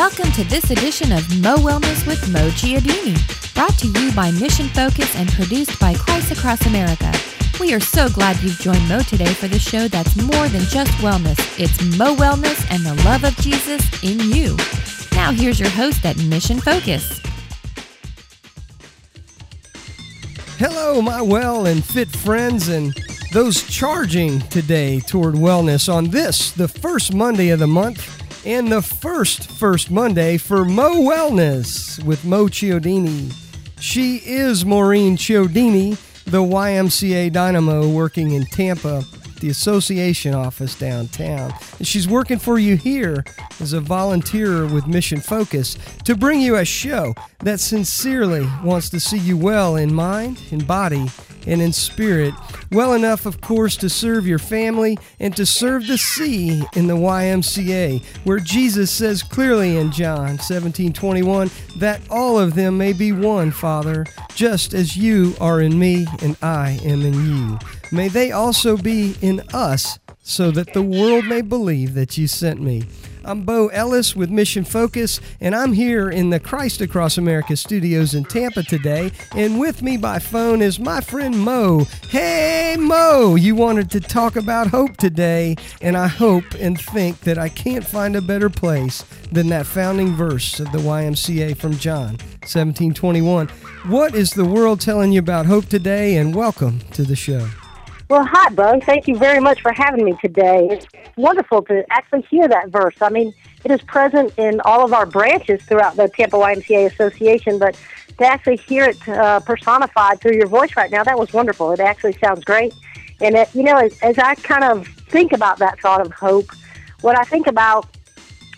Welcome to this edition of Mo Wellness with Mo Chiodini, brought to you by Mission Focus and produced by Christ Across America. We are so glad you've joined Mo today for the show that's more than just wellness. It's Mo Wellness and the love of Jesus in you. Now, here's your host at Mission Focus. Hello, my well and fit friends, and those charging today toward wellness on this, the first Monday of the month, and the first First Monday for Mo Wellness with Mo Chiodini. She is Maureen Chiodini, the YMCA Dynamo working in Tampa, the association office downtown. And she's working for you here as a volunteer with Mission Focus to bring you a show that sincerely wants to see you well in mind, in body, and in spirit, well enough, of course, to serve your family and to serve the sea in the YMCA, where Jesus says clearly in John 17 21 that all of them may be one, Father, just as you are in me and I am in you. May they also be in us, so that the world may believe that you sent me. I'm Bo Ellis with Mission Focus, and I'm here in the Christ Across America studios in Tampa today. And with me by phone is my friend Mo. Hey, Mo, you wanted to talk about hope today, and I hope and think that I can't find a better place than that founding verse of the YMCA from John 1721. What is the world telling you about hope today? And welcome to the show. Well, hi, Bo. Thank you very much for having me today. It's wonderful to actually hear that verse. I mean, it is present in all of our branches throughout the Tampa YMCA Association, but to actually hear it uh, personified through your voice right now, that was wonderful. It actually sounds great. And, it, you know, as, as I kind of think about that thought of hope, what I think about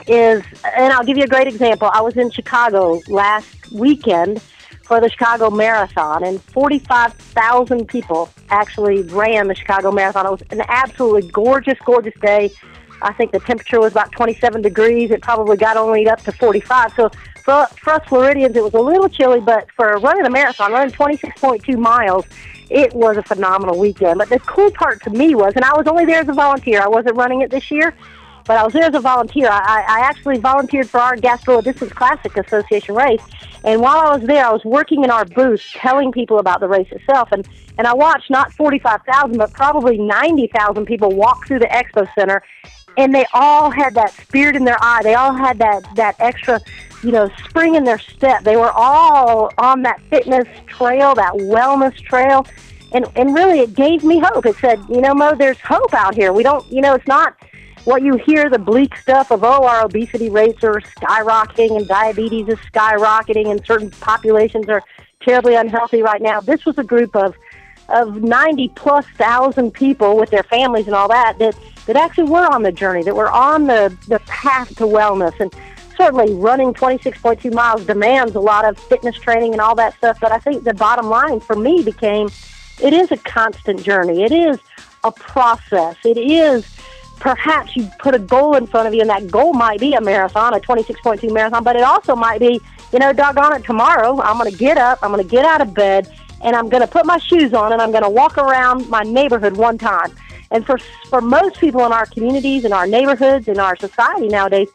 is, and I'll give you a great example. I was in Chicago last weekend for the Chicago Marathon, and 45,000 people actually ran the Chicago Marathon. It was an absolutely gorgeous, gorgeous day. I think the temperature was about 27 degrees. It probably got only up to 45. So for, for us Floridians, it was a little chilly, but for running a marathon, running 26.2 miles, it was a phenomenal weekend. But the cool part to me was, and I was only there as a volunteer. I wasn't running it this year, but I was there as a volunteer. I, I actually volunteered for our Gasparilla Distance Classic Association race. And while I was there, I was working in our booth telling people about the race itself. And, and I watched not 45,000, but probably 90,000 people walk through the expo center. And they all had that spirit in their eye. They all had that, that extra, you know, spring in their step. They were all on that fitness trail, that wellness trail. And, and really, it gave me hope. It said, you know, Mo, there's hope out here. We don't, you know, it's not what you hear the bleak stuff of oh our obesity rates are skyrocketing and diabetes is skyrocketing and certain populations are terribly unhealthy right now. This was a group of of 90 plus thousand people with their families and all that that that actually were on the journey that were on the the path to wellness. And certainly running 26.2 miles demands a lot of fitness training and all that stuff. But i think the bottom line for me became it is a constant journey. It is a process. It is perhaps you put a goal in front of you, and that goal might be a marathon, a 26.2 marathon, but it also might be, you know, doggone it, tomorrow I'm going to get up, I'm going to get out of bed, and I'm going to put my shoes on, and I'm going to walk around my neighborhood one time. And for for most people in our communities, in our neighborhoods, in our society nowadays,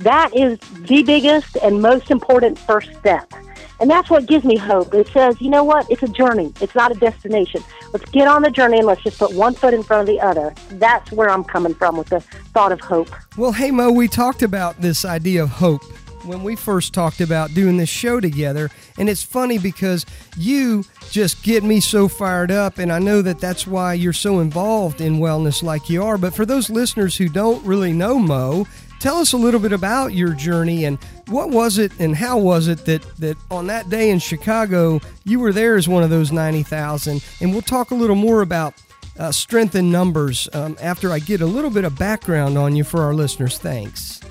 that is the biggest and most important first step. And that's what gives me hope. It says, you know what? It's a journey. It's not a destination. Let's get on the journey and let's just put one foot in front of the other. That's where I'm coming from with the thought of hope. Well, hey, Mo, we talked about this idea of hope when we first talked about doing this show together. And it's funny because you just get me so fired up. And I know that that's why you're so involved in wellness like you are. But for those listeners who don't really know Mo, tell us a little bit about your journey and what was it and how was it that, that on that day in Chicago you were there as one of those 90,000 and we'll talk a little more about uh, strength in numbers um, after I get a little bit of background on you for our listeners. Thanks.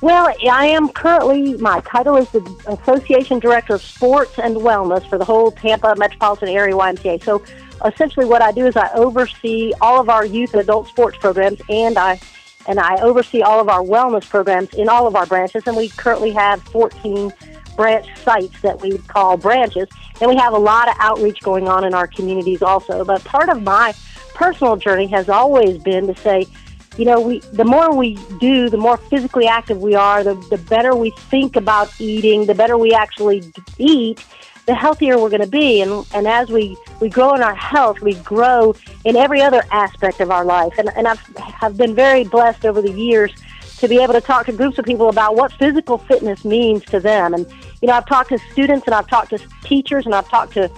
Well, I am currently, my title is the Association Director of Sports and Wellness for the whole Tampa metropolitan area YMCA. So essentially, what I do is I oversee all of our youth and adult sports programs, and I and I oversee all of our wellness programs in all of our branches. And we currently have 14 branch sites that we call branches. And we have a lot of outreach going on in our communities also. But part of my personal journey has always been to say, you know, we the more we do, the more physically active we are, the, the better we think about eating, the better we actually eat, the healthier we're going to be. And, and as we, we grow in our health, we grow in every other aspect of our life. And, and I've, I've been very blessed over the years to be able to talk to groups of people about what physical fitness means to them. And, you know, I've talked to students and I've talked to teachers and I've talked to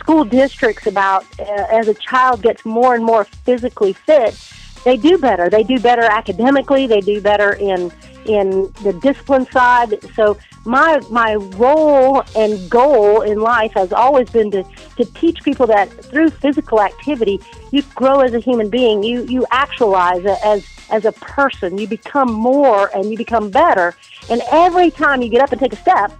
school districts about uh, as a child gets more and more physically fit, they do better. They do better academically. They do better in in the discipline side. So my my role and goal in life has always been to, to teach people that through physical activity you grow as a human being. You you actualize as as a person. You become more and you become better. And every time you get up and take a step,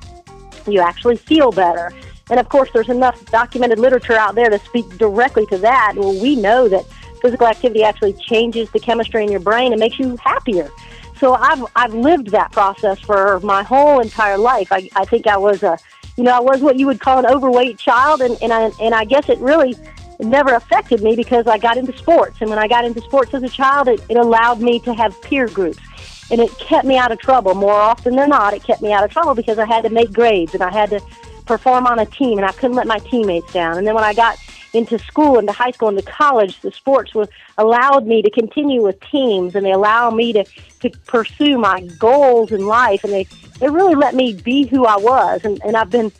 you actually feel better. And of course, there's enough documented literature out there to speak directly to that. Well, we know that physical activity actually changes the chemistry in your brain and makes you happier. So I've I've lived that process for my whole entire life. I, I think I was a you know I was what you would call an overweight child, and and I and I guess it really never affected me because I got into sports, and when I got into sports as a child, it, it allowed me to have peer groups. And it kept me out of trouble more often than not. It kept me out of trouble because I had to make grades and I had to perform on a team, and I couldn't let my teammates down. And then when I got into school, into high school, into college, the sports was allowed me to continue with teams, and they allow me to to pursue my goals in life, and they they really let me be who I was, and and I've been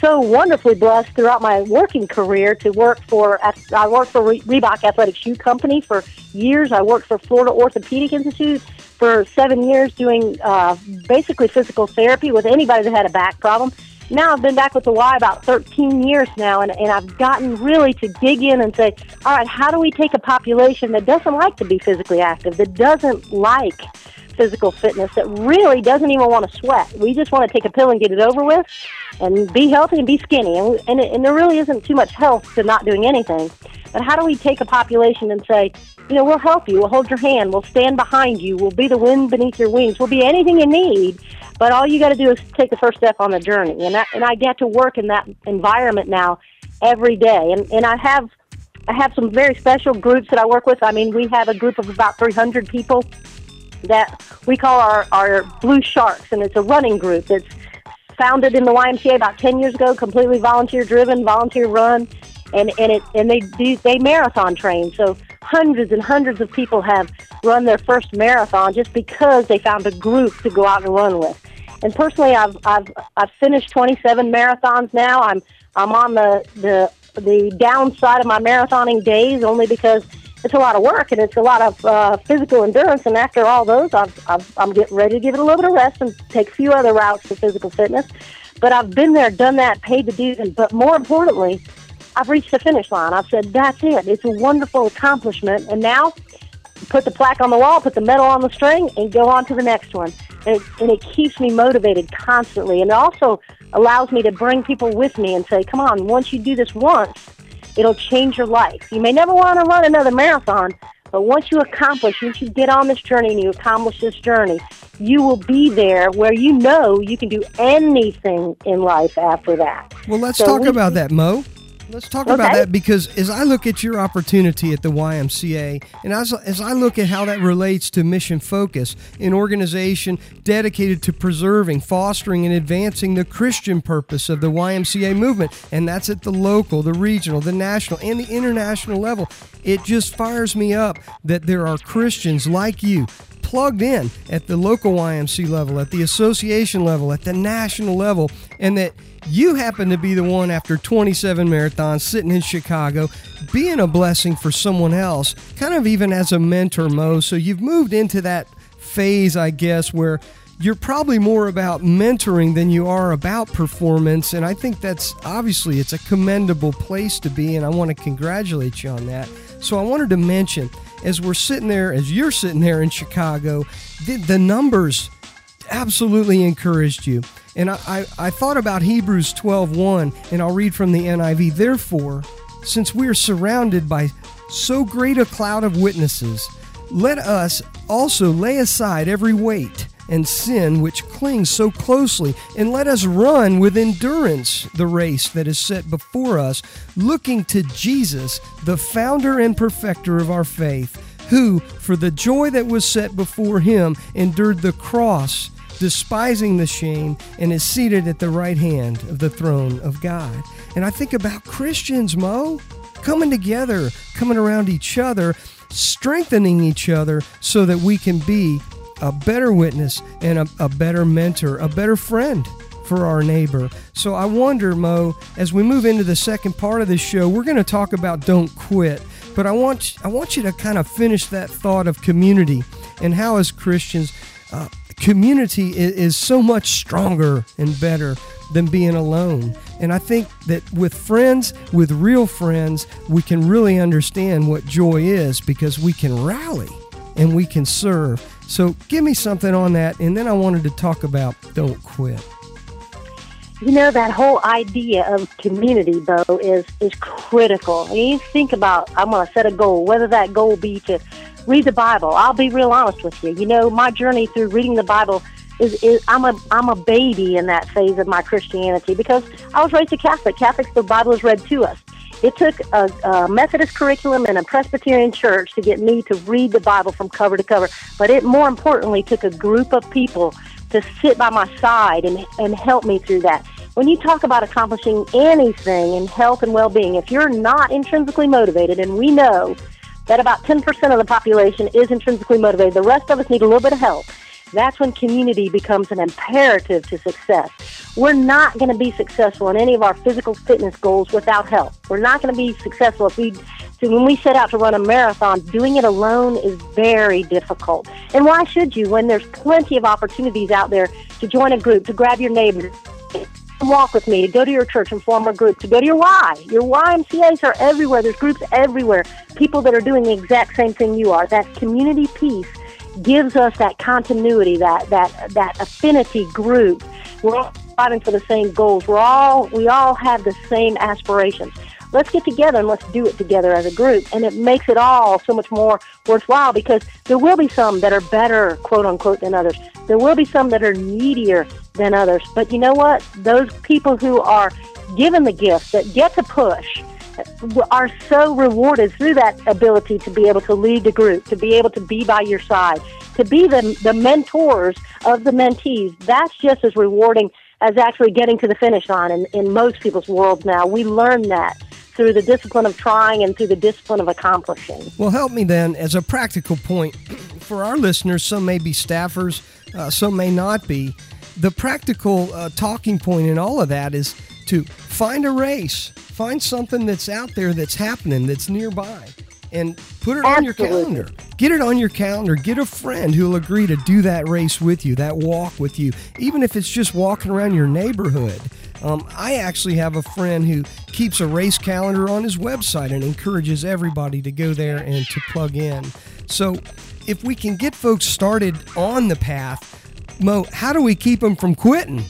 so wonderfully blessed throughout my working career to work for I worked for Reebok Athletic Shoe Company for years. I worked for Florida Orthopedic Institute for seven years, doing uh, basically physical therapy with anybody that had a back problem now I've been back with the Y about 13 years now, and, and I've gotten really to dig in and say, all right, how do we take a population that doesn't like to be physically active, that doesn't like physical fitness, that really doesn't even want to sweat? We just want to take a pill and get it over with and be healthy and be skinny. And, and, and there really isn't too much health to not doing anything. But how do we take a population and say, you know, we'll help you, we'll hold your hand, we'll stand behind you, we'll be the wind beneath your wings, we'll be anything you need but all you got to do is take the first step on the journey, and I, and I get to work in that environment now every day, and and I have I have some very special groups that I work with. I mean, we have a group of about 300 people that we call our our Blue Sharks, and it's a running group. That's founded in the YMCA about 10 years ago, completely volunteer driven, volunteer run, and and it and they do they marathon train. So hundreds and hundreds of people have run their first marathon just because they found a group to go out and run with. And personally, I've I've I've finished 27 marathons now. I'm I'm on the the the downside of my marathoning days only because it's a lot of work and it's a lot of uh, physical endurance. And after all those, I've, I've, I'm getting ready to give it a little bit of rest and take a few other routes for physical fitness. But I've been there, done that, paid the dues, and but more importantly, I've reached the finish line. I've said, that's it. It's a wonderful accomplishment. And now, put the plaque on the wall, put the medal on the string, and go on to the next one. And it, and it keeps me motivated constantly. And it also allows me to bring people with me and say, come on, once you do this once, it'll change your life. You may never want to run another marathon, but once you accomplish, once you get on this journey and you accomplish this journey, you will be there where you know you can do anything in life after that. Well, let's so talk we, about that, Mo. Let's talk okay. about that because as I look at your opportunity at the YMCA, and as, as I look at how that relates to mission focus, an organization dedicated to preserving, fostering, and advancing the Christian purpose of the YMCA movement, and that's at the local, the regional, the national, and the international level, it just fires me up that there are Christians like you plugged in at the local YMC level, at the association level, at the national level, and that you happen to be the one after 27 marathons sitting in Chicago, being a blessing for someone else, kind of even as a mentor, Mo. So you've moved into that phase, I guess, where you're probably more about mentoring than you are about performance and i think that's obviously it's a commendable place to be and i want to congratulate you on that so i wanted to mention as we're sitting there, as you're sitting there in Chicago, the, the numbers absolutely encouraged you. And I, I, I thought about Hebrews 12:1, and I'll read from the NIV. Therefore, since we are surrounded by so great a cloud of witnesses, let us also lay aside every weight and sin which clings so closely, and let us run with endurance the race that is set before us, looking to Jesus, the founder and perfecter of our faith who, for the joy that was set before him, endured the cross, despising the shame, and is seated at the right hand of the throne of God. And I think about Christians, Mo, coming together, coming around each other, strengthening each other so that we can be a better witness and a, a better mentor, a better friend for our neighbor. So I wonder, Mo, as we move into the second part of this show, we're going to talk about don't quit. But I want I want you to kind of finish that thought of community and how, as Christians, uh, community is, is so much stronger and better than being alone. And I think that with friends, with real friends, we can really understand what joy is because we can rally and we can serve. So give me something on that, and then I wanted to talk about don't quit. You know that whole idea of community, though, is is critical. And you think about, I'm going to set a goal, whether that goal be to read the Bible. I'll be real honest with you. You know, my journey through reading the Bible is, is I'm a I'm a baby in that phase of my Christianity because I was raised a Catholic. Catholics, the Bible is read to us. It took a, a Methodist curriculum and a Presbyterian church to get me to read the Bible from cover to cover. But it more importantly took a group of people to sit by my side and, and help me through that. When you talk about accomplishing anything in health and well being, if you're not intrinsically motivated, and we know that about 10% of the population is intrinsically motivated, the rest of us need a little bit of help. That's when community becomes an imperative to success. We're not going to be successful in any of our physical fitness goals without help. We're not going to be successful if we so when we set out to run a marathon, doing it alone is very difficult. And why should you when there's plenty of opportunities out there to join a group, to grab your neighbors, walk with me, go to your church and form a group, to go to your Y. Your YMCAs are everywhere. There's groups everywhere. People that are doing the exact same thing you are. That community piece gives us that continuity, that that that affinity group. We're all fighting for the same goals. We're all we all have the same aspirations. Let's get together and let's do it together as a group, and it makes it all so much more worthwhile because there will be some that are better, quote unquote, than others. There will be some that are needier than others. But you know what? Those people who are given the gift that get to push are so rewarded through that ability to be able to lead the group, to be able to be by your side, to be the, the mentors of the mentees. That's just as rewarding as actually getting to the finish line in, in most people's worlds now. We learn that through the discipline of trying and through the discipline of accomplishing. Well, help me then as a practical point for our listeners. Some may be staffers, uh, some may not be. The practical uh, talking point in all of that is to find a race Find something that's out there that's happening, that's nearby, and put it Absolutely. on your calendar. Get it on your calendar. Get a friend who'll agree to do that race with you, that walk with you, even if it's just walking around your neighborhood. Um, I actually have a friend who keeps a race calendar on his website and encourages everybody to go there and to plug in. So, if we can get folks started on the path, Mo, how do we keep them from quitting?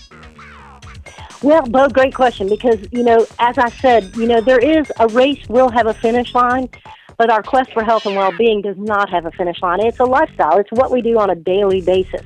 Well, Bo, great question because, you know, as I said, you know, there is a race will have a finish line, but our quest for health and well-being does not have a finish line. It's a lifestyle. It's what we do on a daily basis.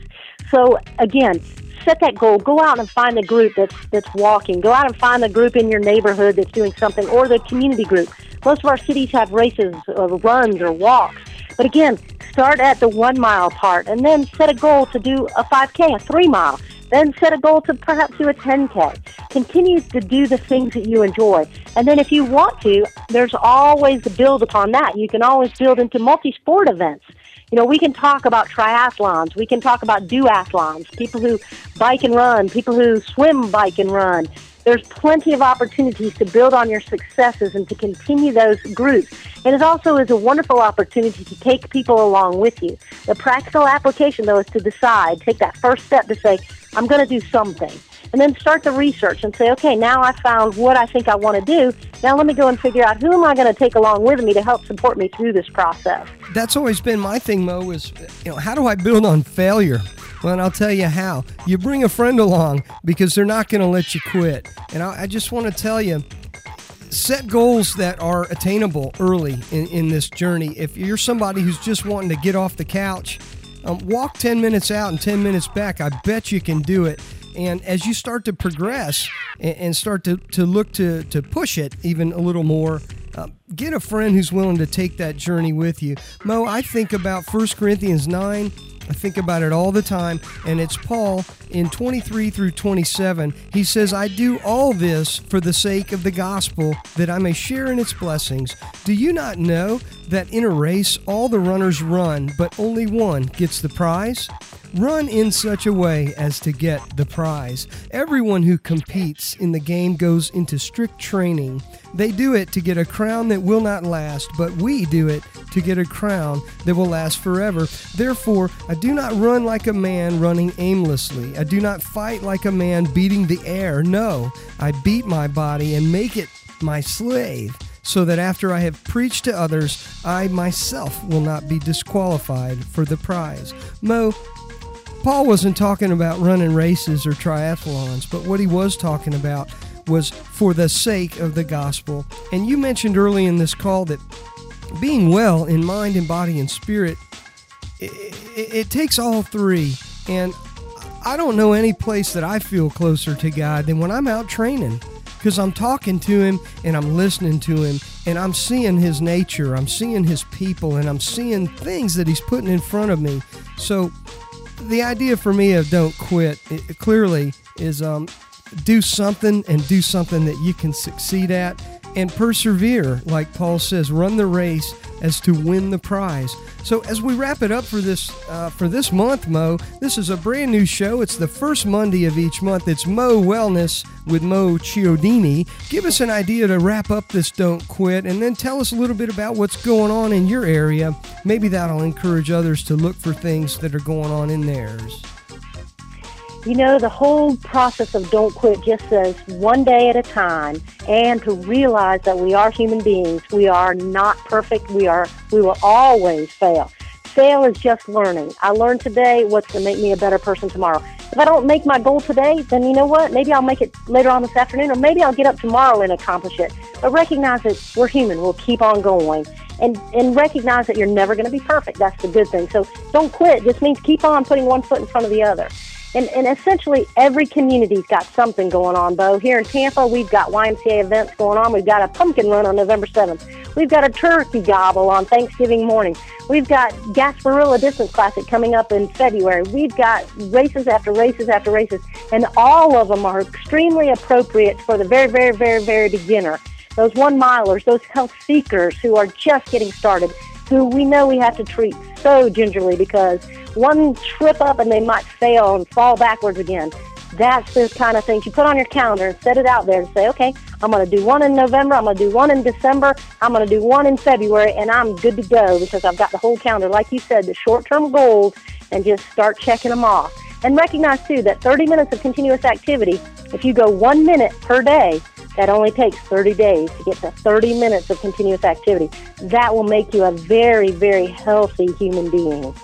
So, again, set that goal. Go out and find the group that's that's walking. Go out and find the group in your neighborhood that's doing something, or the community group. Most of our cities have races, or runs, or walks. But again, start at the one mile part, and then set a goal to do a 5K, a three mile. Then set a goal to perhaps do a 10K. Continue to do the things that you enjoy. And then if you want to, there's always the build upon that. You can always build into multi sport events. You know, we can talk about triathlons. We can talk about duathlons, people who bike and run, people who swim, bike, and run. There's plenty of opportunities to build on your successes and to continue those groups. And it also is a wonderful opportunity to take people along with you. The practical application, though, is to decide, take that first step to say, I'm going to do something. And then start the research and say, okay, now I found what I think I want to do. Now let me go and figure out who am I going to take along with me to help support me through this process. That's always been my thing, Mo, is, you know, how do I build on failure? Well, and I'll tell you how. You bring a friend along because they're not going to let you quit. And I, I just want to tell you, set goals that are attainable early in, in this journey. If you're somebody who's just wanting to get off the couch, um, walk 10 minutes out and 10 minutes back. I bet you can do it. And as you start to progress and, start to, to look to, to push it even a little more, uh, get a friend who's willing to take that journey with you. Mo, I think about 1 Corinthians 9 I think about it all the time, and it's Paul in 23 through 27. He says, I do all this for the sake of the gospel, that I may share in its blessings. Do you not know that in a race all the runners run, but only one gets the prize? Run in such a way as to get the prize. Everyone who competes in the game goes into strict training. They do it to get a crown that will not last, but we do it to get a crown that will last forever. Therefore, I do not run like a man running aimlessly. I do not fight like a man beating the air. No, I beat my body and make it my slave so that after I have preached to others, I myself will not be disqualified for the prize. Mo, Paul wasn't talking about running races or triathlons, but what he was talking about was for the sake of the gospel. And you mentioned early in this call that being well in mind and body and spirit, it, it, it takes all three. And I don't know any place that I feel closer to God than when I'm out training because I'm talking to him and I'm listening to him and I'm seeing his nature, I'm seeing his people, and I'm seeing things that he's putting in front of me. So the idea for me of don't quit it clearly is um, do something and do something that you can succeed at and persevere like paul says run the race as to win the prize. So as we wrap it up for this uh, for this month mo this is a brand new show. It's the first monday of each month. It's mo wellness with mo chiodini give us an idea to wrap up this don't quit and then tell us a little bit about what's going on in your area. Maybe that'll encourage others to look for things that are going on in theirs you know, the whole process of don't quit just says one day at a time and to realize that we are human beings. We are not perfect. We are we will always fail. Fail is just learning. I learned today what's going to make me a better person tomorrow. If I don't make my goal today, then you know what? Maybe I'll make it later on this afternoon or maybe I'll get up tomorrow and accomplish it. But recognize that we're human. We'll keep on going. And, and recognize that you're never going to be perfect. That's the good thing. So don't quit. It just means keep on putting one foot in front of the other. And, and essentially every community's got something going on, Bo. Here in Tampa, we've got YMCA events going on. We've got a pumpkin run on November 7th. We've got a turkey gobble on Thanksgiving morning. We've got Gasparilla Distance Classic coming up in February. We've got races after races after races, and all of them are extremely appropriate for the very, very, very, very beginner. Those one milers, those health seekers who are just getting started, who we know we have to treat so gingerly because one trip up and they might fail and fall backwards again. That's the kind of things you put on your calendar and set it out there and say, okay, I'm going to do one in November, I'm going to do one in December, I'm going to do one in February, and I'm good to go because I've got the whole calendar. Like you said, the short term goals and just start checking them off. And recognize too that 30 minutes of continuous activity, if you go one minute per day, that only takes 30 days to get to 30 minutes of continuous activity. That will make you a very, very healthy human being.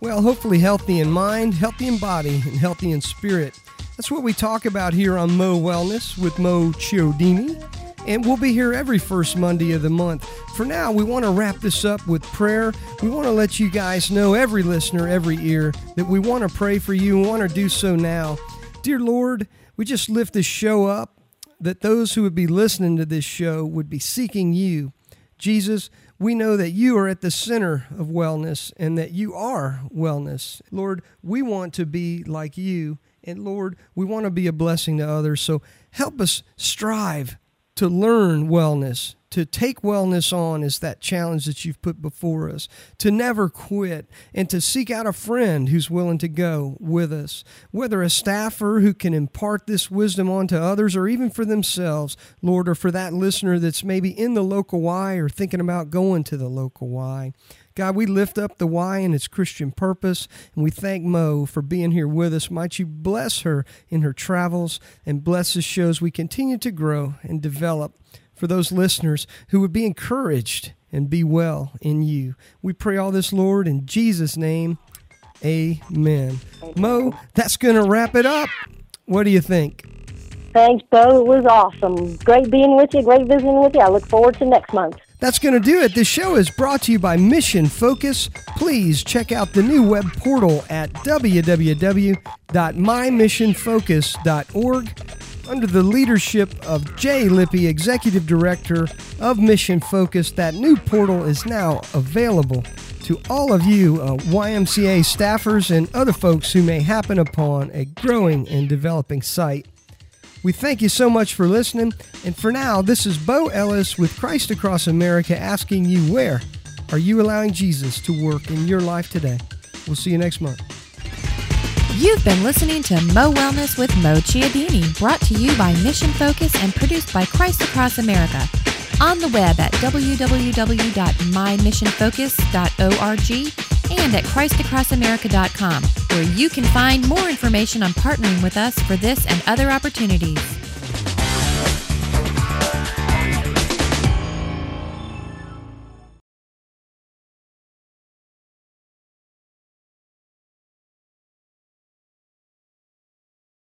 Well, hopefully healthy in mind, healthy in body, and healthy in spirit. That's what we talk about here on Mo Wellness with Mo Chiodini. And we'll be here every first Monday of the month. For now, we want to wrap this up with prayer. We want to let you guys know, every listener, every ear, that we want to pray for you and want to do so now. Dear Lord, we just lift this show up that those who would be listening to this show would be seeking you. Jesus, we know that you are at the center of wellness and that you are wellness. Lord, we want to be like you. And Lord, we want to be a blessing to others. So help us strive to learn wellness, to take wellness on is that challenge that you've put before us, to never quit, and to seek out a friend who's willing to go with us, whether a staffer who can impart this wisdom onto others or even for themselves, Lord, or for that listener that's maybe in the local Y or thinking about going to the local Y. God, we lift up the Y and its Christian purpose, and we thank Mo for being here with us. Might you bless her in her travels and bless the shows we continue to grow and develop for those listeners who would be encouraged and be well in you. We pray all this, Lord, in Jesus' name. Amen. Mo, that's going to wrap it up. What do you think? Thanks, Bo. It was awesome. Great being with you. Great visiting with you. I look forward to next month. That's going to do it. This show is brought to you by Mission Focus. Please check out the new web portal at www.mymissionfocus.org under the leadership of Jay Lippy, Executive Director of Mission Focus. That new portal is now available to all of you uh, YMCA staffers and other folks who may happen upon a growing and developing site. We thank you so much for listening. And for now, this is Bo Ellis with Christ Across America asking you where are you allowing Jesus to work in your life today? We'll see you next month. You've been listening to Mo Wellness with Mo Chiodini, brought to you by Mission Focus and produced by Christ Across America. On the web at www.mymissionfocus.org and at christacrossamerica.com, where you can find more information on partnering with us for this and other opportunities.